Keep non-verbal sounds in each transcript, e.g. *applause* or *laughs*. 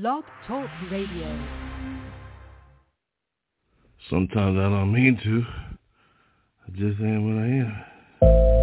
Blog Talk Radio. Sometimes I don't mean to. I just am what I am.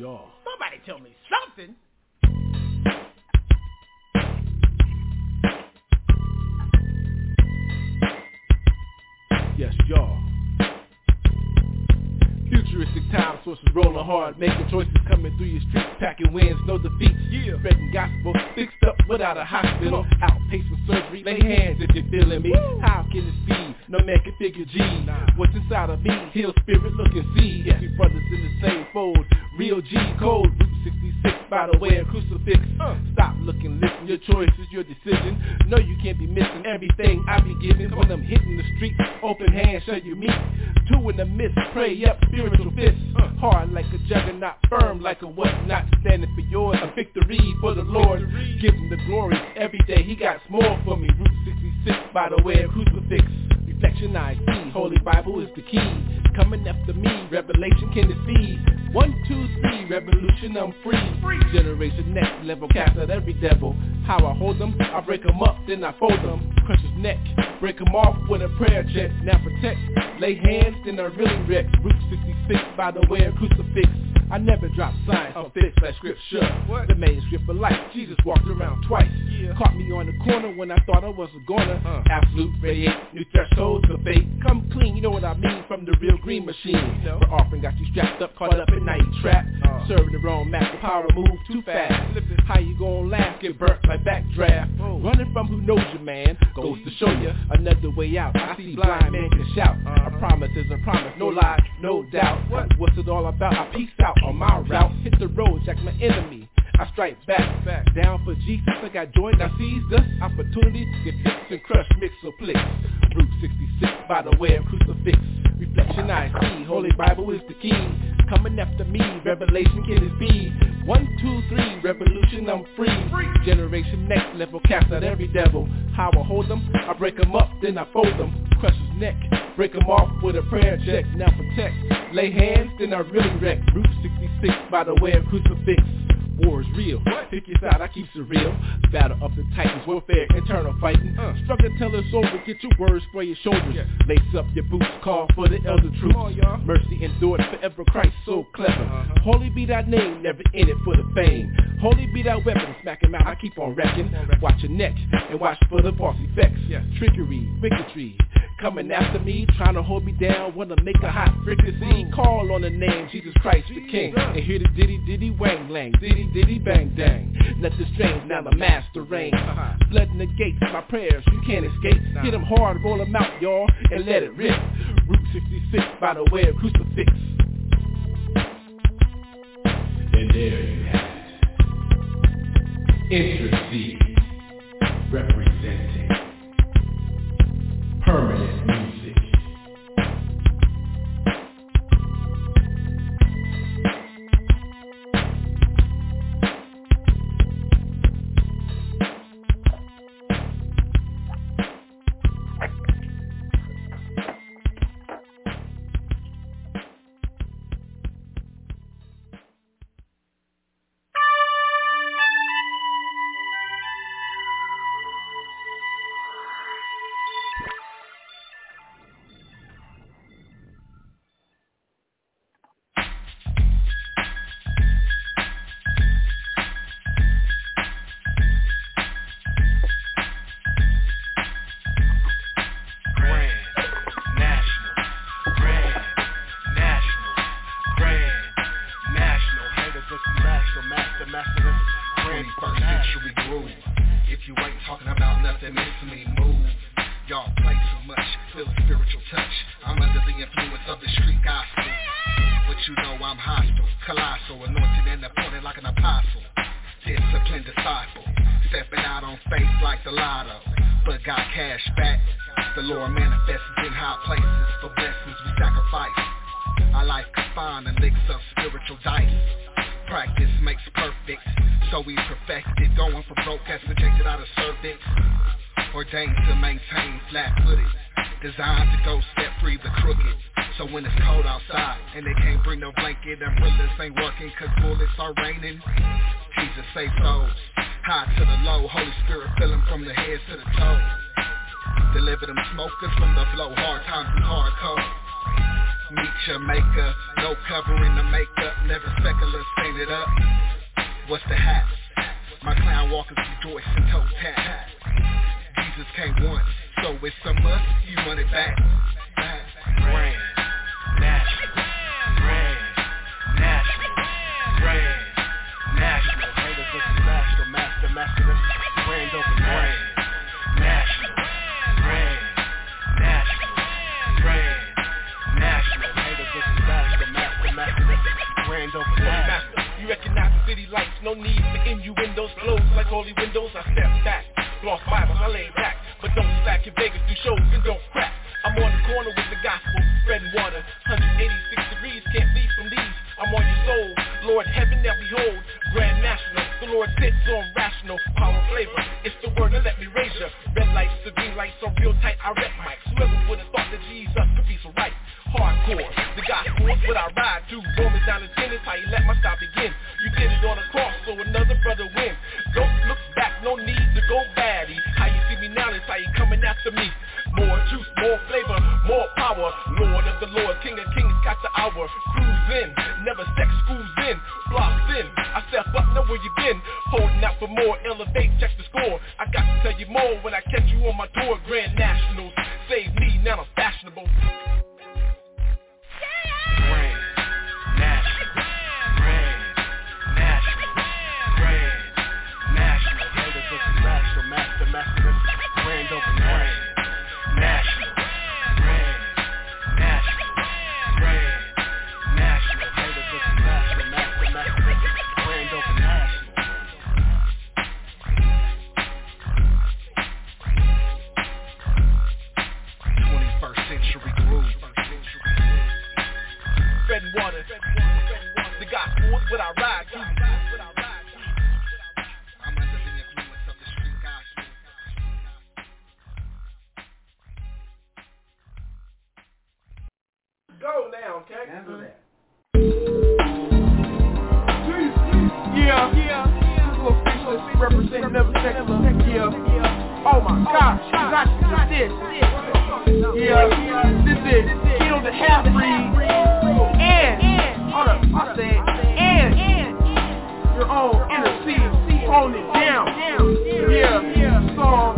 Y'all. Somebody tell me something. Futuristic time sources rolling hard, making choices coming through your streets, packing wins, no defeats. Yeah, spreading gospel, fixed up without a hospital. Outpatient surgery, lay hands if you're feeling me. How can it be? No man can figure G. What's inside of me? Heal spirit, look and see. Yes, we brothers in the same fold. Real G code, 66 by the way of crucifix. Uh, stop looking, listen, your choice is your decision. No, you can't be missing everything I be giving. When I'm hitting the streets, open hands show you meet. Two in the midst, pray up, spiritual fists. Uh, hard like a juggernaut, firm like a whatnot. Standing for yours, a victory for the Lord. Give him the glory every day. He got more for me. Route 66 by the way of crucifix. Reflection I see, Holy Bible is the key. Coming after me, revelation can defeat. One, two, three, revolution, I'm free. Free Generation next level, cast out every devil. How I hold them, I break them up, then I fold them. Crush his neck, break him off with a prayer check. Now protect, lay hands, then I really wreck. Route 66 by the way of crucifix. I never drop signs, I'm fixed like scripture. The manuscript of life, Jesus walked around twice. Caught me on the corner when I thought I was a goner. Uh. Absolute radiate, new thresholds of faith. Come clean, you know what I mean, from the real green machine. The offering got you strapped up, caught up in night trap. Uh. Serving the wrong master, power move too fast. How you gonna last, get burnt like backdraft. Running from who knows you, man, goes to show you another way out. I see blind men can shout. A uh-huh. promise is a promise, no lie, no doubt. What's it all about? I peace out on my route. Hit the road, jack my enemy. I strike back, back. Down for Jesus, I got joined, I seize the opportunity. To get fixed and crushed, mix or flicks. Route 66 by the way of crucifix. Reflection I see, Holy Bible is the key. Coming after me, revelation can it be? One, two, three, revolution, I'm free. Generation next level, cast out every devil. How I hold them, I break them up, then I fold them. Crush his neck, break him off with a prayer check. Now protect, lay hands, then I really wreck. Route 66 by the way of crucifix war is real. Pick your side, I keep it real. Battle of the titans, warfare, internal fighting. Uh. Struggle till it's over, get your words for your shoulders. Yeah. Lace up your boots, call for the elder. On, Mercy endured forever, Christ so clever. Uh-huh. Holy be thy name, never in it for the fame. Holy be thy weapon, smack him out, I keep on wrecking. Watch your neck, and watch for the false effects. Yeah. Trickery, bigotry, coming after me, trying to hold me down, wanna make a hot fricassee. Call on the name Jesus Christ the King, and hear the diddy diddy wang lang, diddy diddy bang dang. Nothing strange, now the master reign. Uh-huh. Flooding the gates, my prayers, you can't escape. Hit them hard, roll them out, y'all, and let it rip. Route 66 by the way of crucifix. And there you have it. Intercede, Your no covering the makeup, never speculous, paint it up. What's the hat? My clown walking through Joyce and toe tap. Jesus came once, so it's a must, you run it back. Grand, national, grand, national, grand, national. Haters just master, master, grand over grand, no need for innuendos. Closed like holy windows, I step back. Lost Bibles, I lay back. But don't slack your Vegas, do shows and don't crack. I'm on the corner with the gospel, spreading water. 186 degrees, can't leave from these. I'm on your soul, Lord heaven now behold Grand National, the Lord sits on rational. Power flavor, it's the word that let me raise ya. Red lights to green lights, so real tight. I rep mics. Whoever would've thought that Jesus could be so right? Hardcore, the gospel is what I ride to Romans down 10 is how you let my stop begin Cruise in, never sex schools in Blocks in, I step up, know where you been? Holding out for more, elevate, check the score. I got to tell you more when I catch you on my tour Grand Nationals, save me, now I'm fashionable okay? Handle uh. that. Yeah, yeah. Little faceless represent never secular. Yeah. Oh my gosh, got this. Yeah, this is Kill the Half Breed. And, hold up, I said, and your own inner city, holding it down. Yeah, song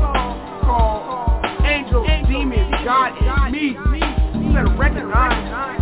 called Angels, Demons, God, and Me. You better recognize,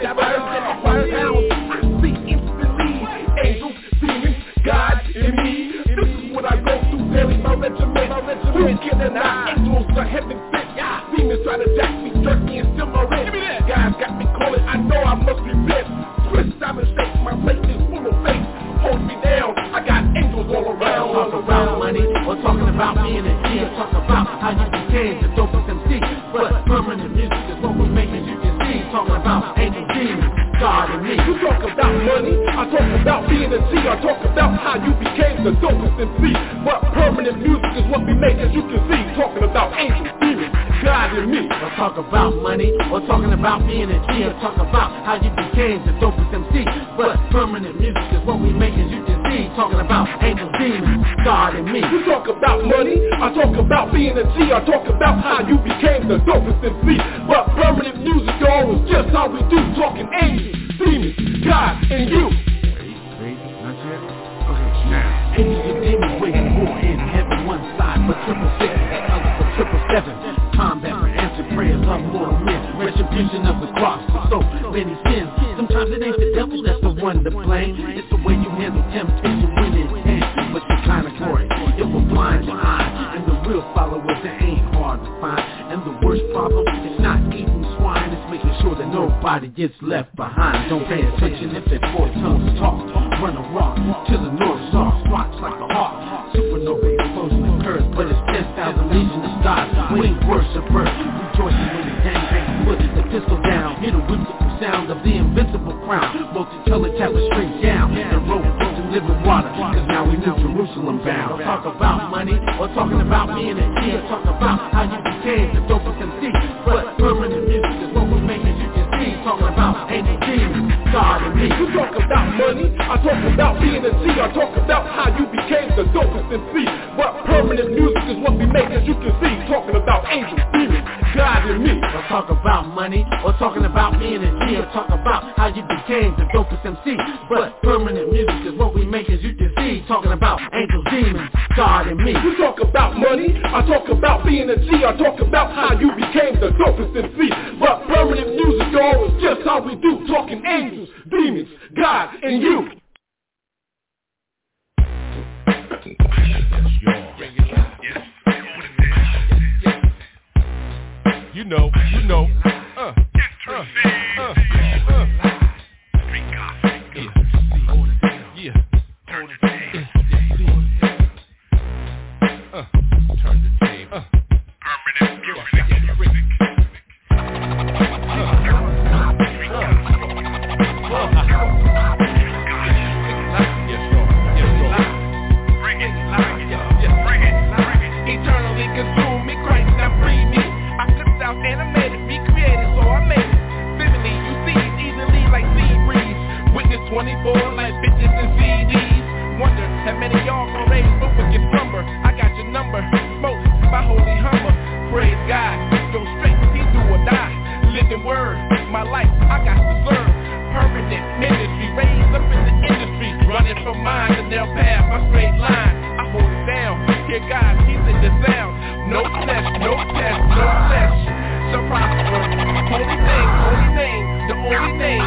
shadows about money or talking about being a G or talk about how you became the dopest MC. But permanent music is what we make as you can see. Talking about angel demons, God and me. You talk about money, I talk about being a G, I talk about how you became the dopest that's the one to blame. It's the way you handle temptation when it's handy But you're kinda coy, it will blind your And the real followers, it ain't hard to find. And the worst problem is not eating swine It's making sure that nobody gets left behind. Don't pay attention if they foretelling Praise God, go straight, he do or die. Living word, my life, I got to serve. Permanent ministry, raised up in the industry. Running from mine to their path, my straight line. I hold it down, hear God, he's in the sound. No flesh, no test, no flesh. Shall prosper, holy name, holy name, the only name.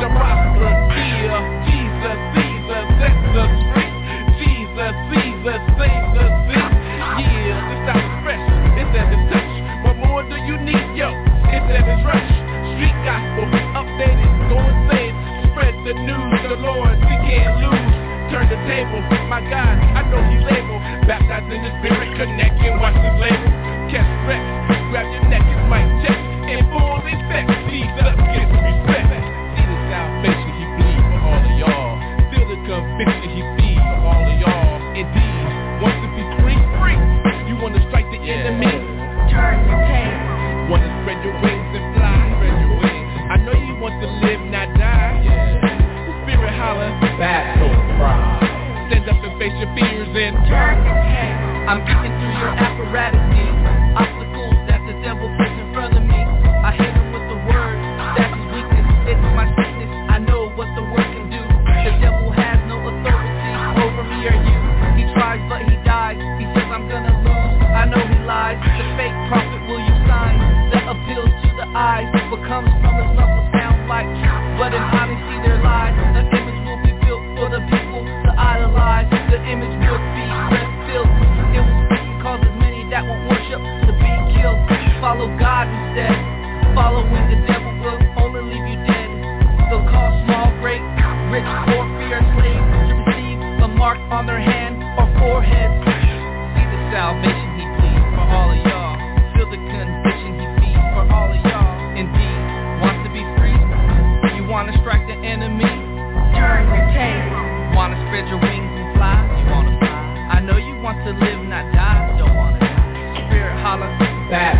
Shall prosper, dear Jesus, Jesus, that's the street. Jesus, Jesus, Savior. that is rush. Street gospel updated, go insane. Spread the news, the Lord, we can't lose. Turn the table, my God, I know he label. Baptized in the spirit, connect and watch his label. Catch wreck, grab your neck, it's might check. In full effect, please let get respect. your fears and turn. I'm cutting through your apparatus. back.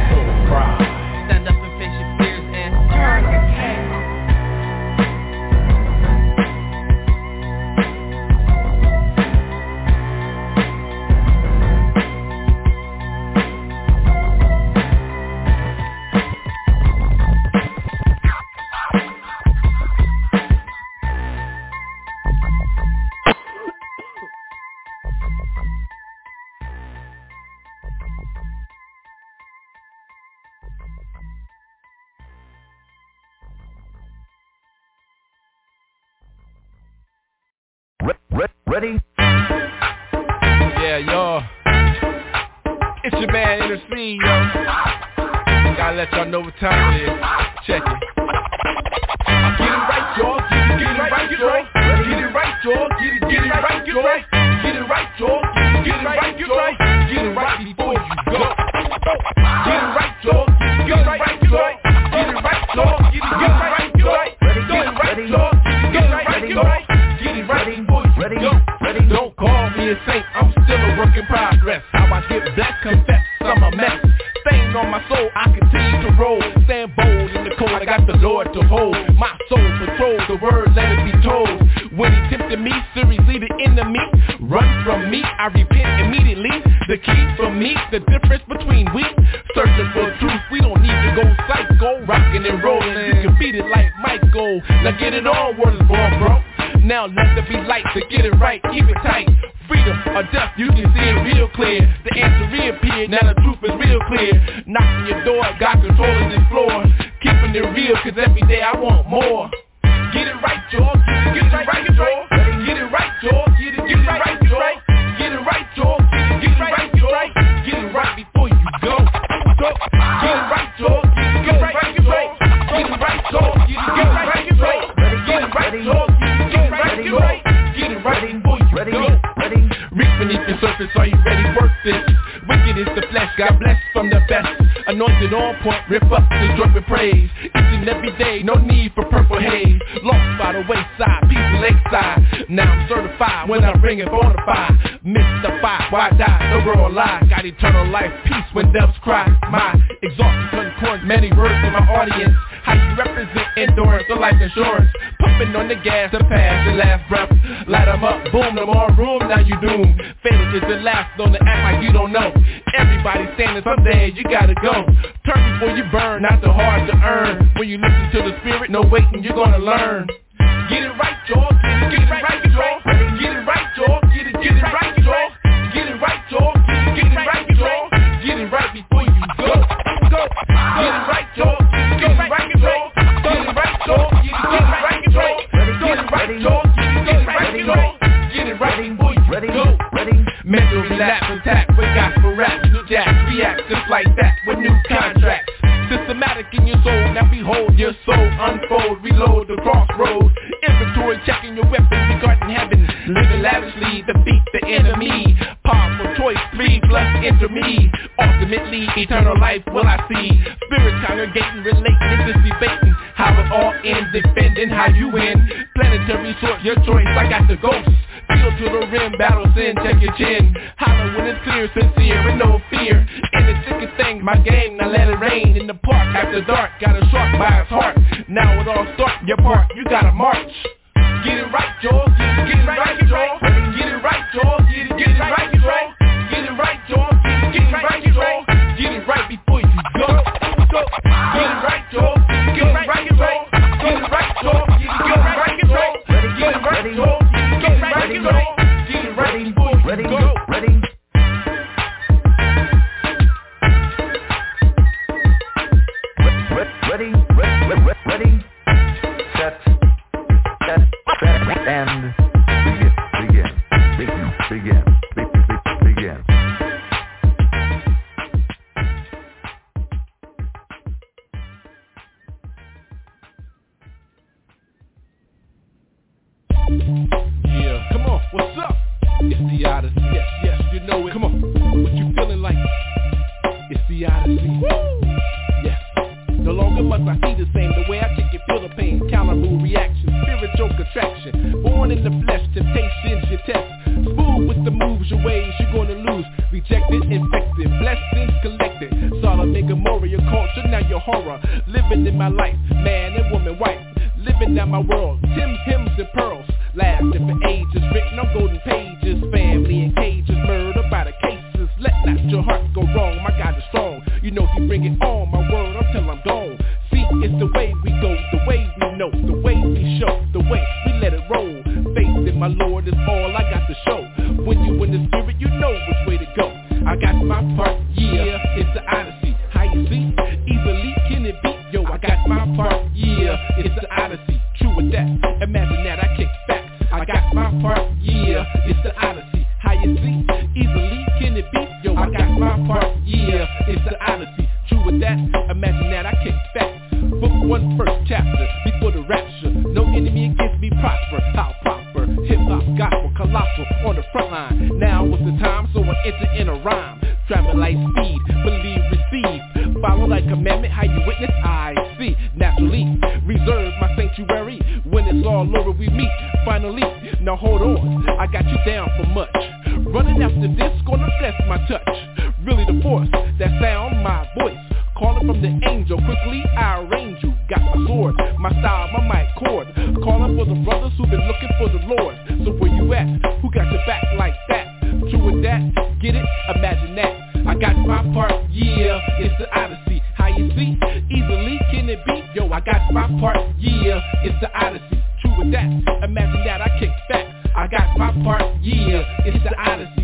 worth. Wicked is the flesh, God blessed from the best. Anointed on point, rip up the joint with praise. Each and every day, no need for purple haze. Lost by the wayside, peace lakeside. Now I'm certified when I ring and bonafide. Mystified, why die? The world lies. Got eternal life, peace when doves cry. My exhausted, corn. many words in my audience. How you represent endurance or life insurance? Pumping on the gas to pass the last breath. Light 'em up, boom, no more room, now you doomed. Fatal is the last, don't act like you don't know. Everybody standing someday, you gotta go. Turn before you burn, not the hard to earn. When you listen to the spirit, no waiting, you're gonna learn. Get it right, y'all. Get it, get it right, y'all. soul unfold, reload the crossroads. Inventory checking your weapons, regarding heaven. Living lavishly, defeat the enemy. Powerful choice, three plus enter me. Ultimately, eternal life will I see. Spirit congregating, relating, this debating. How it all ends, defending how you win. Planetary short, your choice, I got the ghost. Feel to the rim, battle scene. check your chin. Holler when it's clear, sincere, and no fear. In the sickest thing, my game, now let it rain. In the park, after dark, got a shark by his heart. Now it all start, your part, you gotta march. Get it right, Joe. get it, get it right, Joe. Get it right, Joe. get it, get it right, Joe. Odyssey.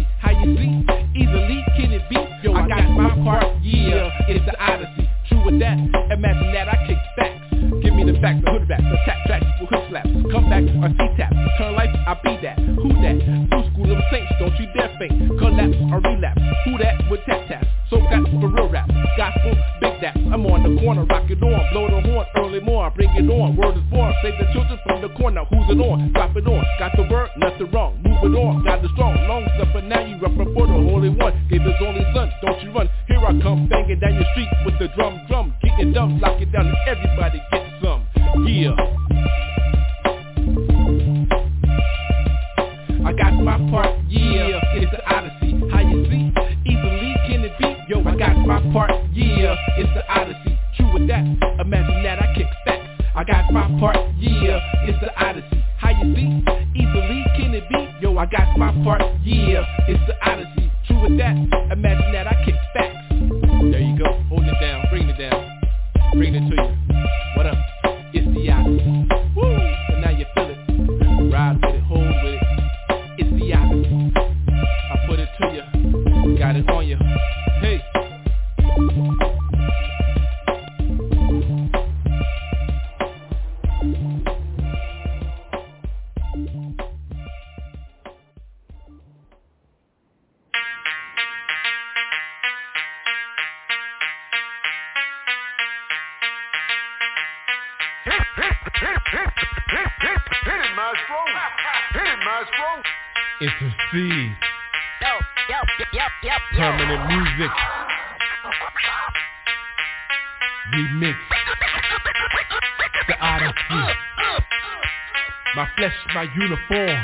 uniform.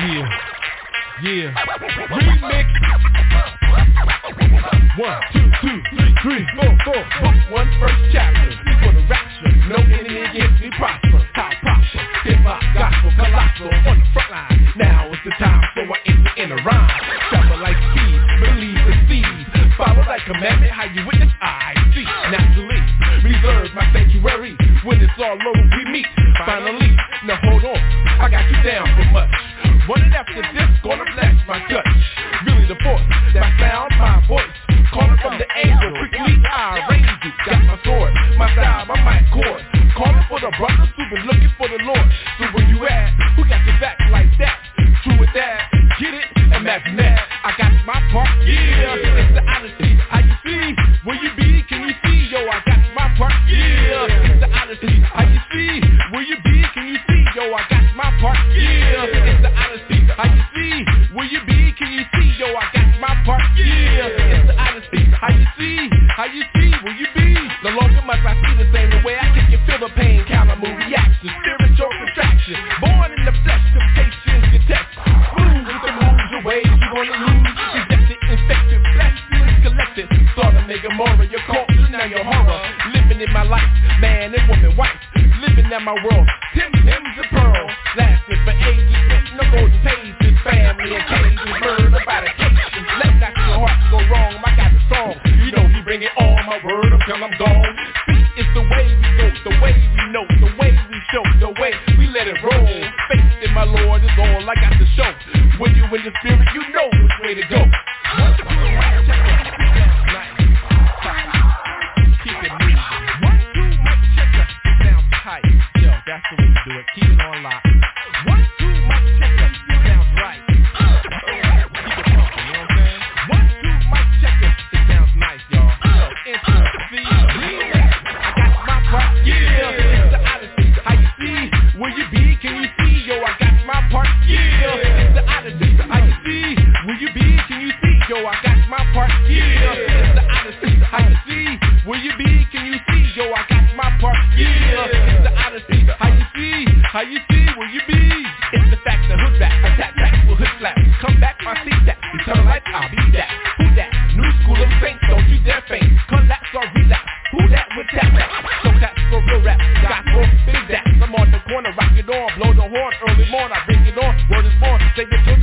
Yeah, yeah. Remix. One, two, two, three, three, four, four. One first chapter. for the rapture. No enemy against me prosper. Top prosper. Hip hop, gospel, colossal on the front line. Now is the time, for I inner rhyme. Travel like speed, believe the seed. Follow like commandment, how you witness hood back, attack back, you hood slap. Come back, I see that. Eternal life, I'll be that. Who that? New school of saints, don't you dare faint. Collapse or relapse. Who that with that? rap, So that's for real rap. Got more big that. I'm on the corner, rock it on, blow the horn. Early morn, I bring it on. Word is born, say it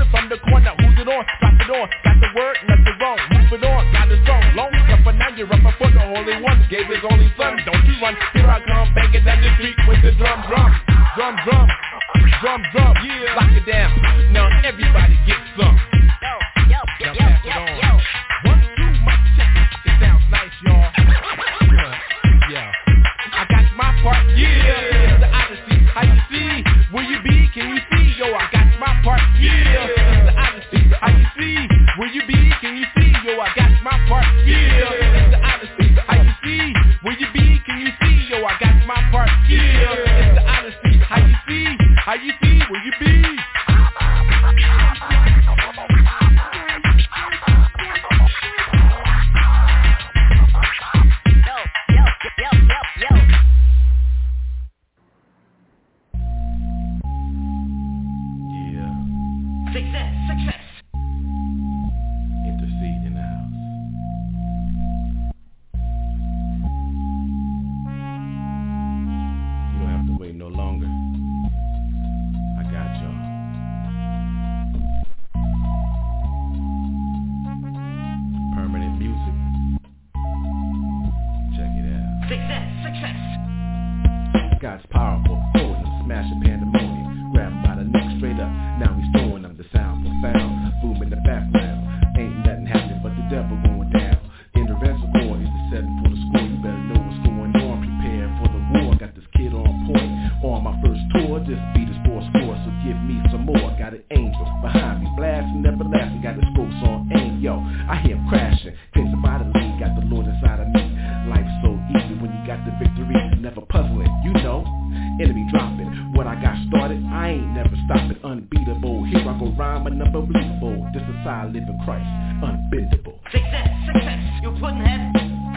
flippin' unbeatable. Here I go rhyming unbelievable. This is how I live in Christ, unbendable. Success, success, you couldn't have.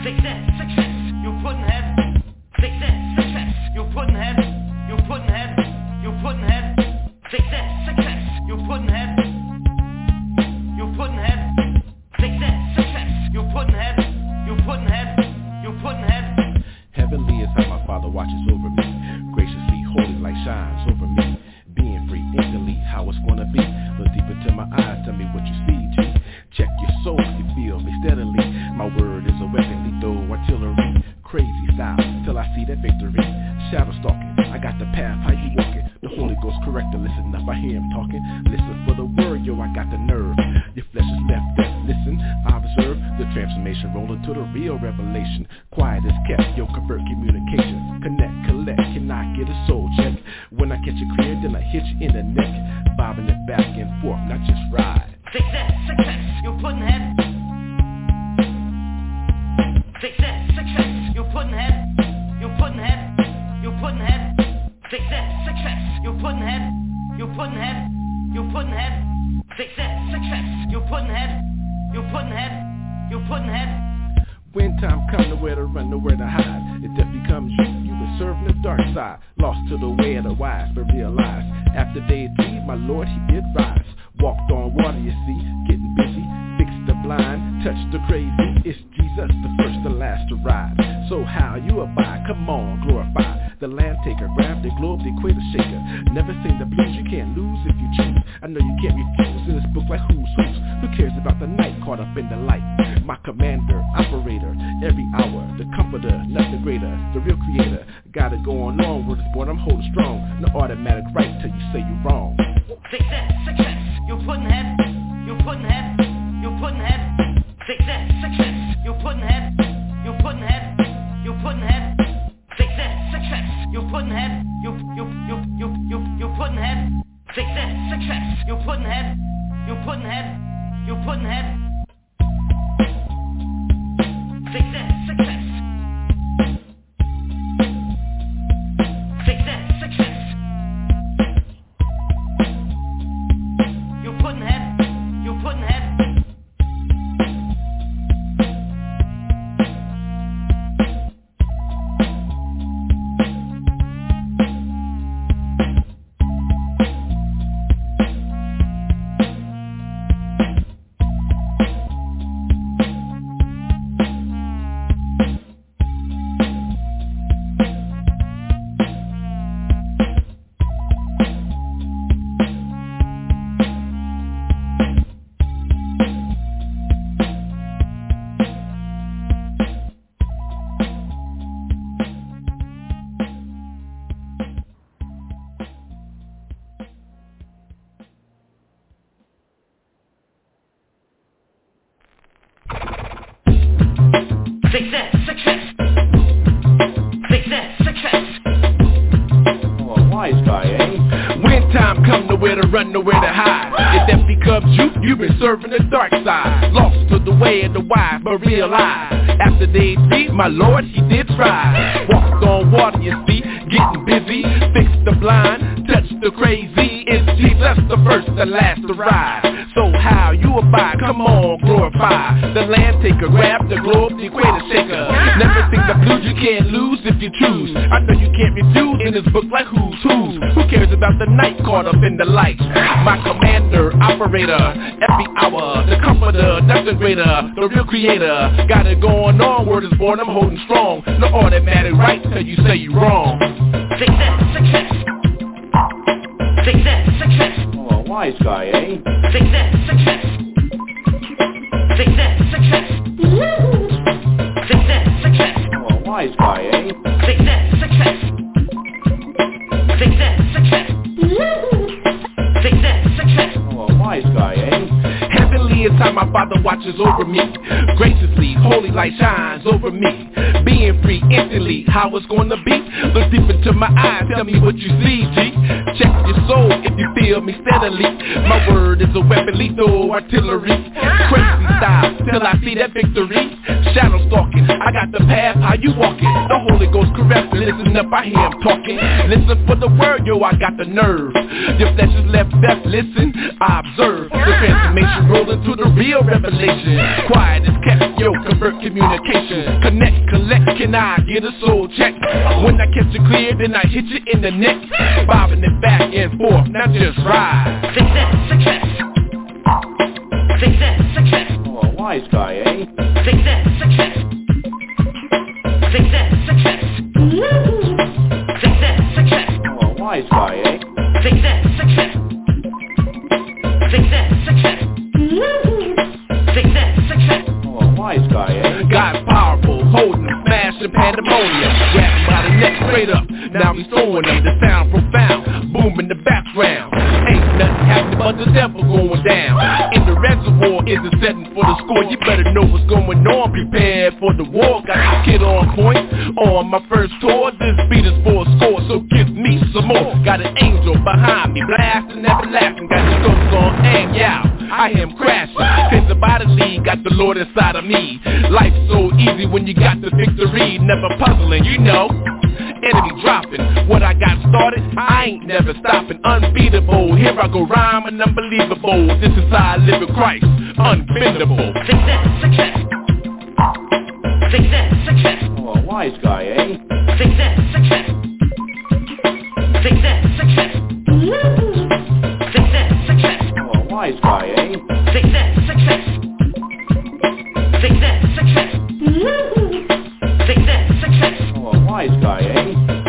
Success, success, you couldn't have. Success, success, you couldn't have. You couldn't have. You couldn't have. Success, success, you couldn't have. You couldn't have. Success, success, you couldn't have. You couldn't have. You couldn't have. Heavenly is how my Father watches over me. Graciously, holy light shines over me Success, success. You puddin' head. You puddin' head. You puddin' head. My lord, he on, I'm holding strong. Is how my father watches over me. Graciously, holy light shines over me. Being free instantly, how it's gonna be? Look deep into my eyes, tell me what you see, G. Check your soul if you feel me steadily. My word is a weapon, lethal artillery. Crazy style, till I see that victory. Shadow stalking, I got the path, how you walking? The Holy Ghost caressing, listen up, I hear him talking. Listen for the word, yo, I got the nerve. Your flesh is left best, listen, I observe. The transformation rolling to the real revelation. Quiet is kept, yo, convert communication. Connect, collect, can I get a soul check? When I catch it clear, then I hit you in the neck. Bobbing it back and forth, not just ride. Success, success. Success, success. Oh, a wise guy, eh? Success, success. Success, success. Success, success. Oh, a wise guy, eh? Success, success. Success, success. Success, success. Oh, a wise guy, eh? God's powerful, holding, smashing pandemonium. Grabbing by the neck straight up. Now he's throwing them, the sound profound. Boom in the background. Ain't nothing happening but the devil going down. In the reservoir is a setting for the score. You better know what's going on. Prepare for the war. Got the kid on point. On my first tour, this beat is for a score, so give me some more. Got an angel behind me, blasting everlasting. Got the scopes on aim, yeah. I am crashing. Cause the body lead got the Lord inside of me. Life's so easy when you got the victory. Never puzzling, you know. Enemy dropping. What I got started, I ain't never stopping. Unbeatable. Here I go rhyming unbelievable. This is how I live with Christ. Unbendable. Success, success. Success, success. Oh, a wise guy, eh? Success, success. Success, success. Success, success. A wise guy, eh? Success, success. Success, success. *laughs* Success, success. Oh, a wise guy, eh?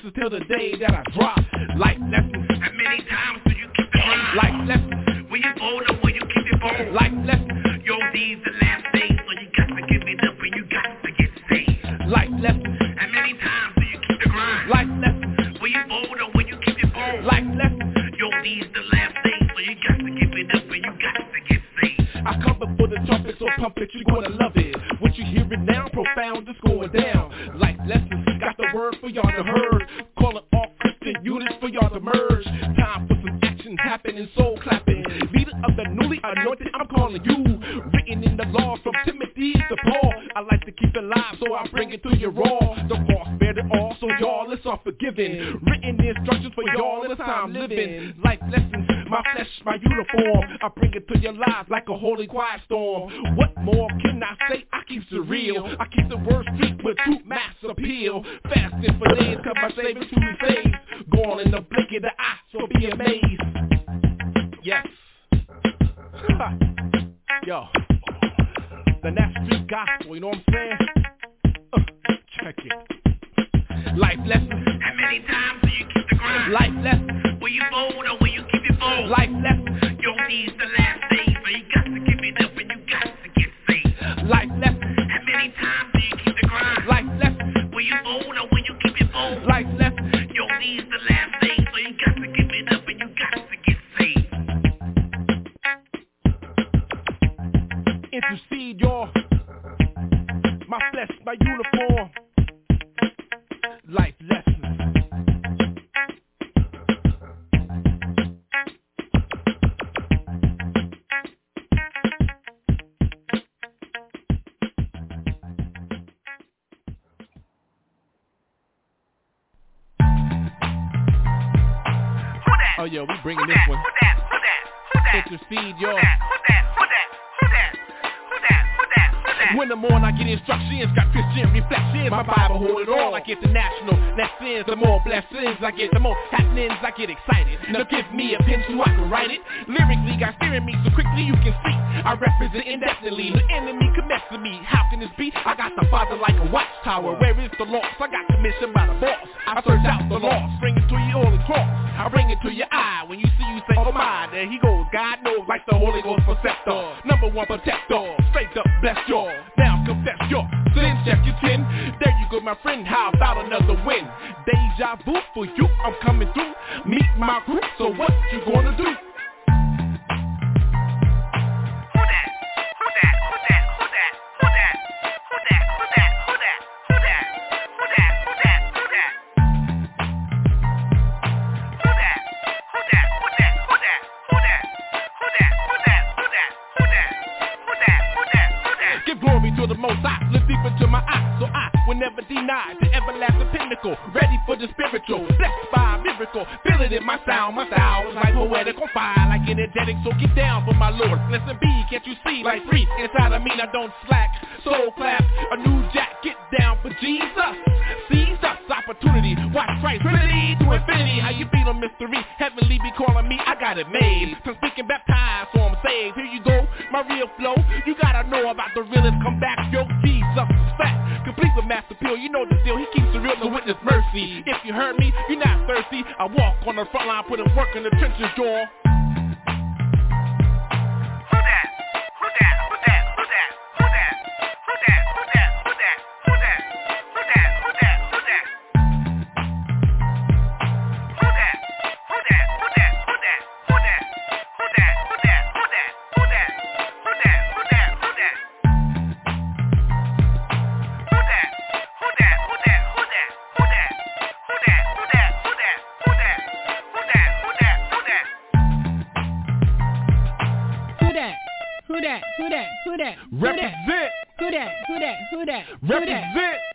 Lessons till the day that I drop. Life lessons. How many times do you keep the grind? Life lessons. When you bold or when you keep it bold? Life lessons. Yo, these the last days, so you got to give it up and you got to get saved. Life lessons. How many times do you keep the grind? Life lessons. When you bold or when you keep it bold? Life lessons. Yo, these the last days, so you got to give it up and you got to get saved. I come before the trumpet, so pump it, you're gonna love it. What you hearing now, profound, it's going down. Life lessons, got the word for y'all to heard. Quiet storm. National lessons, the more blessings I get, the more happenings I get excited. Now give me a pen so I can write it. Lyrically, got steering me so quickly you can see. I represent indefinitely. The enemy could mess with me. How can this be? I got the father like a watchtower. Where is the loss? I got commissioned by the boss. I search out the lost, bring it to you all across. I bring it to your eye. When you see you say, oh my, there he goes. God knows like the Holy Ghost protector. Number one protector. Straight up bless y'all. Now confess your sins, check your chin. There you go, my friend. How about another win? Deja vu for you. I'm coming through. Meet my crew. So what you gonna do? Into my eyes So I will never deny the everlasting pinnacle Ready for the spiritual, blessed by a miracle Feel it in my sound, my style is like poetic on fire Like energetic, so get down for my lord Listen B, can't you see, like free Inside of me, I don't slack Soul clap, a new jack, get down for Jesus Seize us, opportunity, watch Christ Trinity to infinity, how you feel on mystery Heavenly be calling me, I got it made From speaking baptized, so I'm saved Here you go, my real flow You gotta know about the realest come back, yo fat, complete with master pill You know the deal, he keeps the real to witness mercy If you heard me, you're not thirsty I walk on the front line, put in work in the trenches, y'all Who that? Who that? Who that? Who that? Who that? Who that? Who that? Who that? Who that? That? Who that? Who that? Who that? Represent.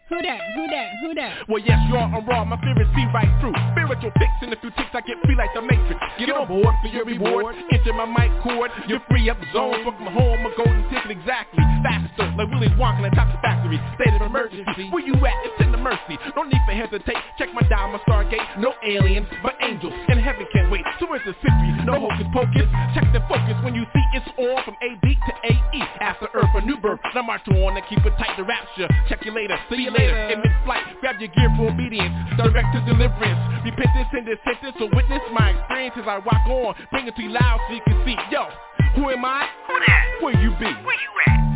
Who that? Who that? Who that? Well, yes, y'all I'm raw. My fear is see right through. Spiritual fix a few ticks, I get free like the Matrix. Get, on board for your reward. Enter my mic cord. You're free up zone. Fuck my home, my golden ticket exactly. Faster, like Willy's walking atop the factory. State of emergency. Where you at? It's in the mercy. No need for hesitate. Check my dial, my stargate. No aliens, but angels. And heaven can't wait. So it's a century. No hocus pocus. Check the focus when you see it's on from A B to A E. After Earth, a new birth. Now march to wanna keep it tight to rapture. Check you later, see you later. In mid-flight, grab your gear for obedience. Direct to deliverance. Repentance and this sentence to witness my experience as I walk on. Bring it to you loud so you can see. Yo, who am I? Who that? Where you be? Where you at?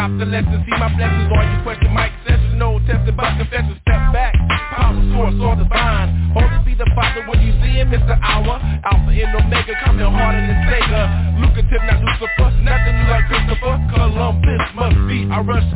stop the lessons, see my blessings. All you question my excesses, no tested by confession. Step back, power source, all divine. Holy be the Father when you see him, Mr. hour. Alpha and Omega coming harder than Sega. Lucative, not Lucifer, nothing like Christopher. Columbus must be I rush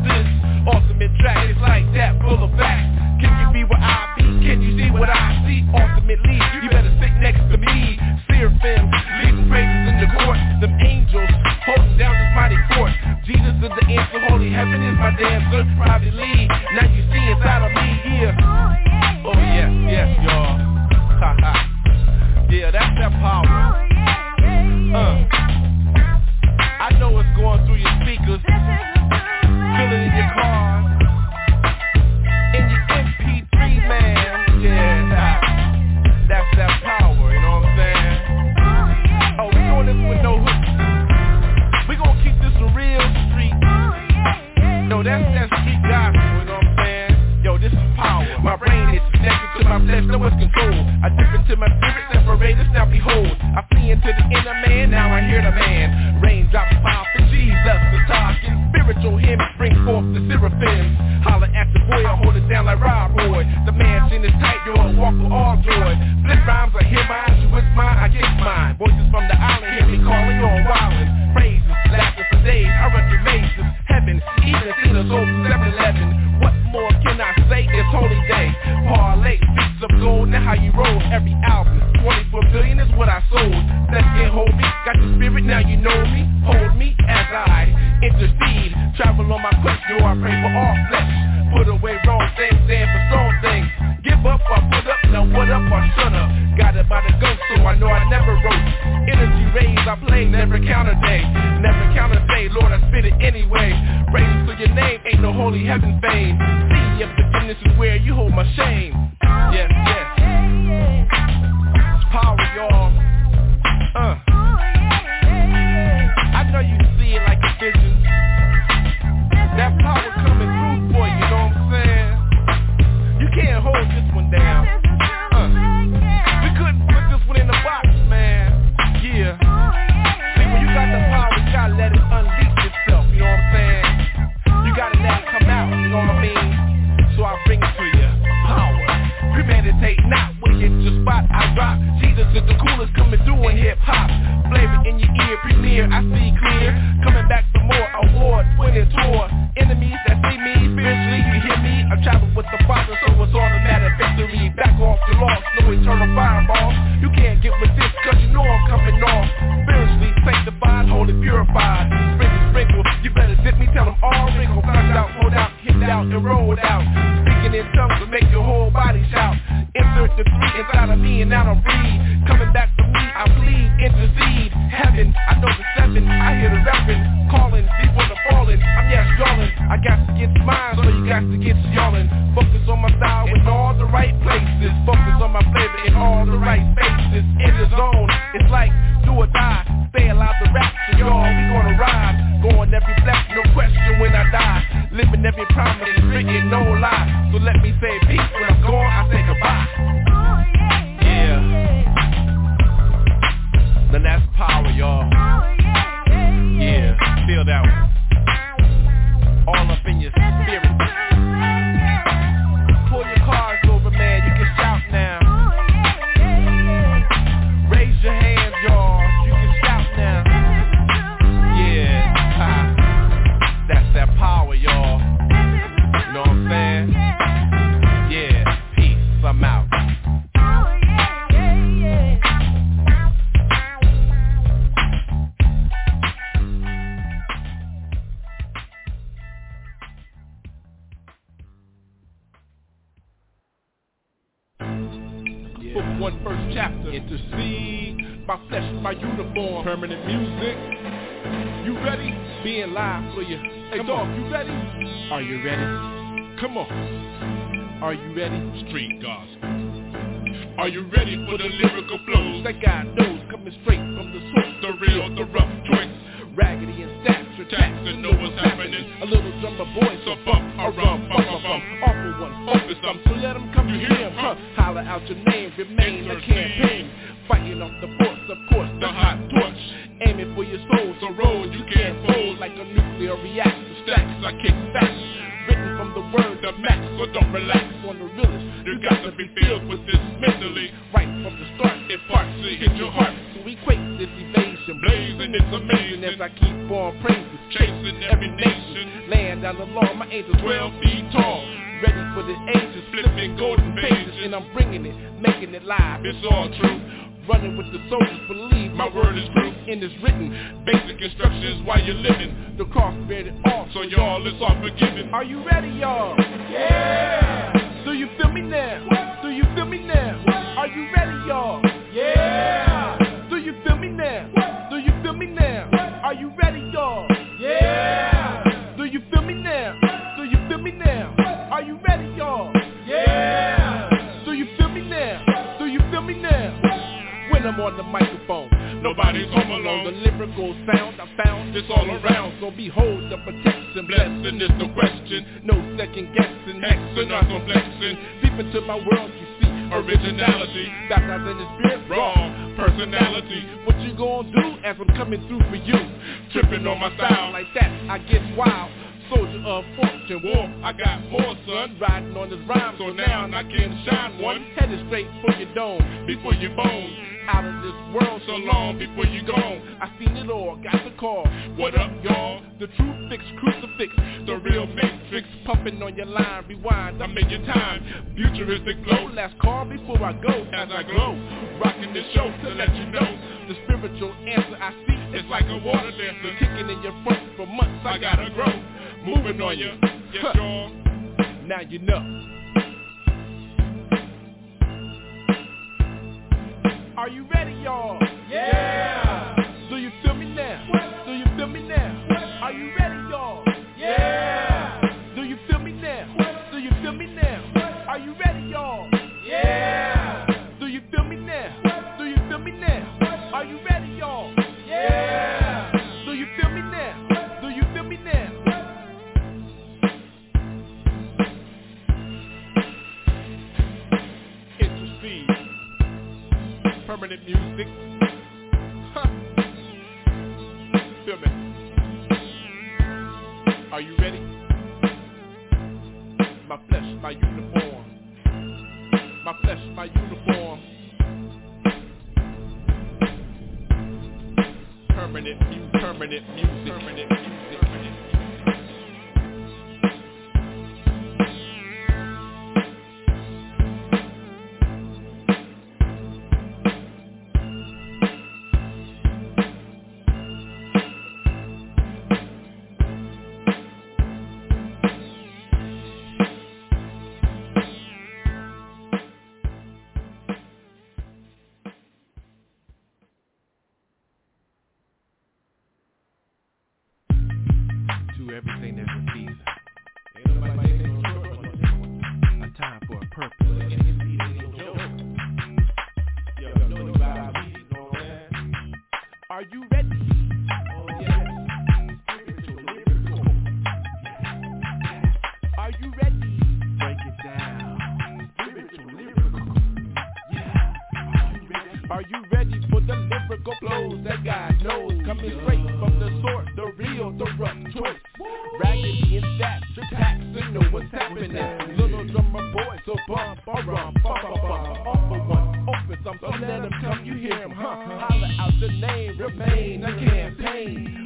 chapter. Intercede, my flesh, my uniform. Permanent Muzik. You ready? Being live for you. Hey dog, you ready? Are you ready? Come on. Are you ready? Street gospel. Are you ready for the lyrical flows? That guy knows coming straight from the source. The real, the rough joints. Raggedy and stats, Tax to know what's happening. A little drummer boy, So bump, a rum, bump, a bump. Awful one, open some, so let him come You to him, huh? Holler out your name, remain a campaign. Fighting off the force, of course, The hot torch. Aiming for your soul, So roll, you can't fold. like a nuclear reactor. Stacks, I kick back. Written from the word, The max, so don't relax. on the realest. You got to be filled with this mentally. right from the start. It parts to hit your heart. So equate this evasion, Blazing, it's amazing. as I keep on praising. Chasing every nation. Land down the law, my angels 12 feet tall. Ready for the ages, Flipping golden pages. and I'm bringing it, making it live. It's all true. Running with the soldiers, believe My word is true. and it's written. Basic instructions while you're living. The cross bear it off. So y'all, it's all forgiven. Are you ready, y'all? Yeah. Do you feel me now? Do you feel me now? Are you ready, y'all? Yeah. Do you feel me now? Do you feel me now? Are you ready, y'all? Yeah. Do you feel me now? Do you feel me now? Are you ready, y'all? Yeah. Do you feel me now? Do you feel me now? When I'm on the microphone, Nobody's home alone. the lyrical sound I found It's all around. So behold the protection, Blessing is the question. no second guessing, not some flexing. Deep into my world, you see Originality. Baptized in the spirit, Wrong. Personality. What you gonna do as I'm coming through for you? Tripping on my style. Like that, I get wild. Soldier of fortune, war. I got more, son. Riding on this rhyme, So now I can shine one Headed straight for your dome. before you bone. Out of this world, So long before you gone. I seen it all, got the call. What up, y'all? The truth fix, crucifix. The real matrix. Pumping on your line, rewind. I'm in your time. Futuristic flow. Last call before I go. As I glow. Rocking this show to let you know. The spiritual answer I see It's like a water dancer. kicking in your front for months. I gotta grow. Moving on you. Yes, y'all. Now you know. Are you ready, y'all? Yeah. Do you feel me now? Do you feel me now? Are you ready, y'all? Yeah. Do you feel me now? Do you feel me now? Are you ready, y'all? Permanent Muzik. Huh. Feel me. Are you ready? My flesh, my uniform. My flesh, my uniform. Permanent. Permanent Muzik. Permanent Muzik. Permanent Muzik. Him, huh? Holler out the name, remain a campaign.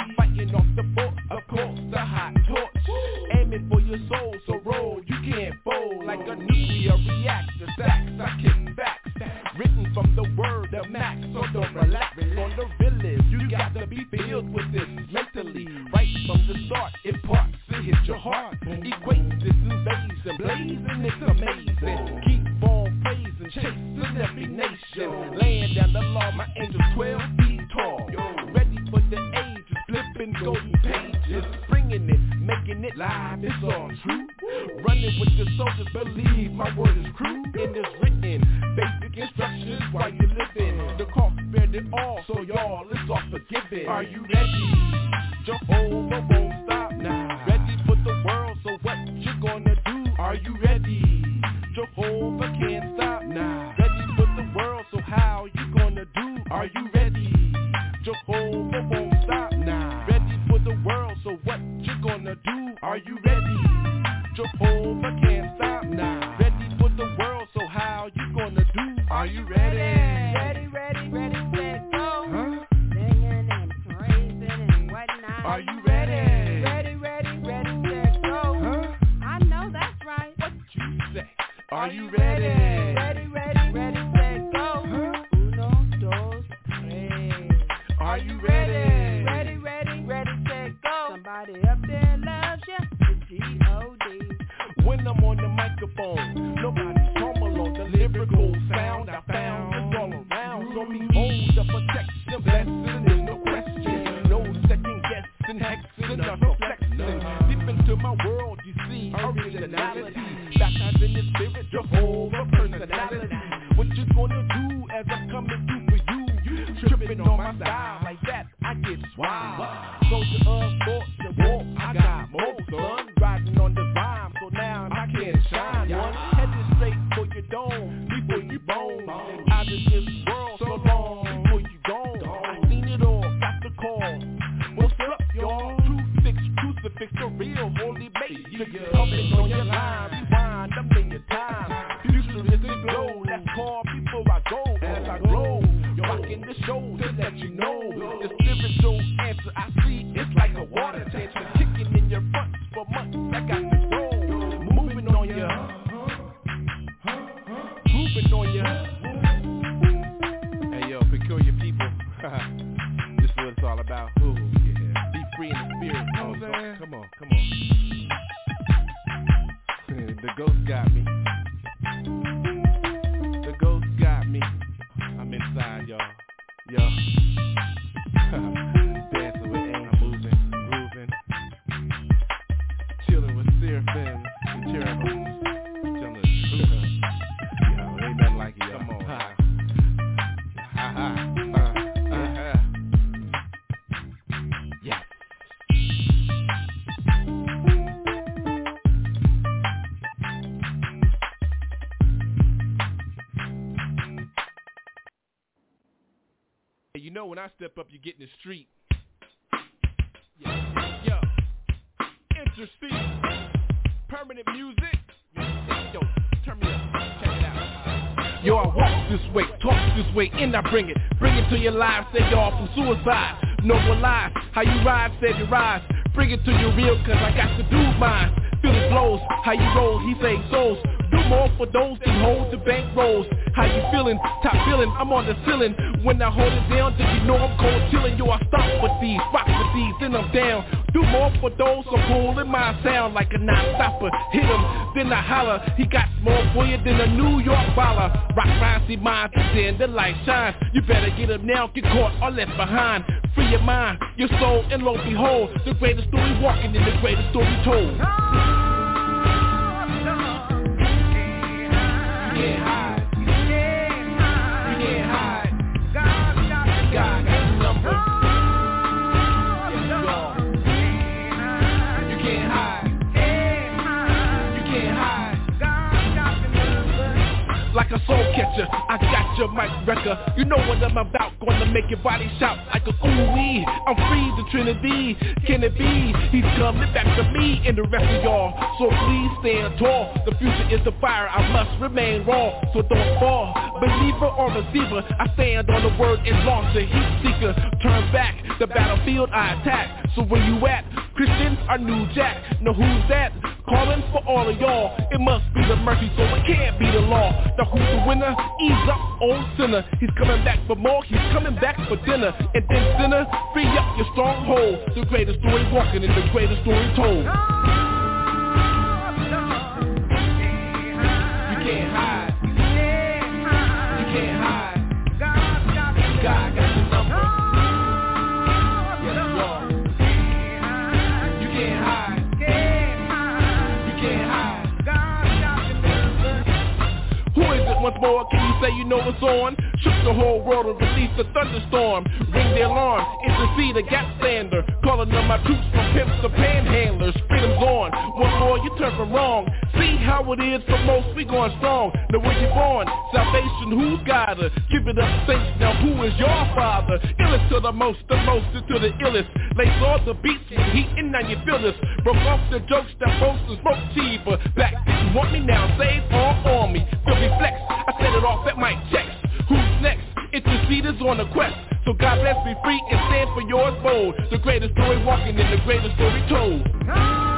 Dome before you bone. Out of this world so long before you gone. I seen it all, got the call. What's up, y'all? True fix, crucifix, the real holy matrix. Coming on your line, when I step up, you get in the street. Yeah, interesting, Permanent Muzik. Yo, turn me up, check it out. Yo, I walk this way, talk this way, and I bring it. Bring it to your lives, say y'all from suicide. No more lies, how you ride, said you rise. Bring it to your real, cause I got to do mine. Feel the flows, how you roll, he say souls. Do more for those that hold the bank rolls. How you feeling? Top feeling, I'm on the ceiling. When I hold it down, then you know I'm cold chilling. Yo, I stop with these, rock with these, then I'm down. Do more for those so cool in my sound like a non-stopper. Hit him, then I holler. He got more for you than a New York baller. Rock see mine, then the light shines. You better get him now, get caught or left behind. Free your mind, your soul, and lo and behold, the greatest story walking in the greatest story told. Wrecker. You know what I'm about, gonna make your body shout like a ooh wee. I'm free, the Trinity. Can it be? He's coming back to me and the rest of y'all. So please stand tall. The future is the fire. I must remain raw, so don't fall. Believer or receiver, I stand on the word and launch a heat seeker. Turn back, the battlefield I attack. So where you at? Christians are New Jack. Know who's that? Calling for all of y'all. It must be the mercy, so it can't be the law. Now who's the winner? Ease up, old sinner. He's coming back for more. He's coming back for dinner. And then sinner, free up your stronghold. The greatest story walking and the greatest story told. You can't hide. More, can you say you know what's on? Shook the whole world and released a thunderstorm. Ring the alarm, intercede a gap stander. Calling on my troops from pimps to panhandlers. Freedom's on, one more, you turn from wrong. See how it is for most, we going strong. Now where you born? Salvation, who's got her? Give it up, saints, now who is your father? Illest to the most, the most to the illest. Lace all the beats with heat, and now you feel this. Broke off the jokes that boast and smoke cheaper. Back didn't want me now, save all on me. Feel me flex, I set it off at my checks. Who's next? Interceders on a quest. So God bless me free and stand for yours bold. The greatest story walking in the greatest story told.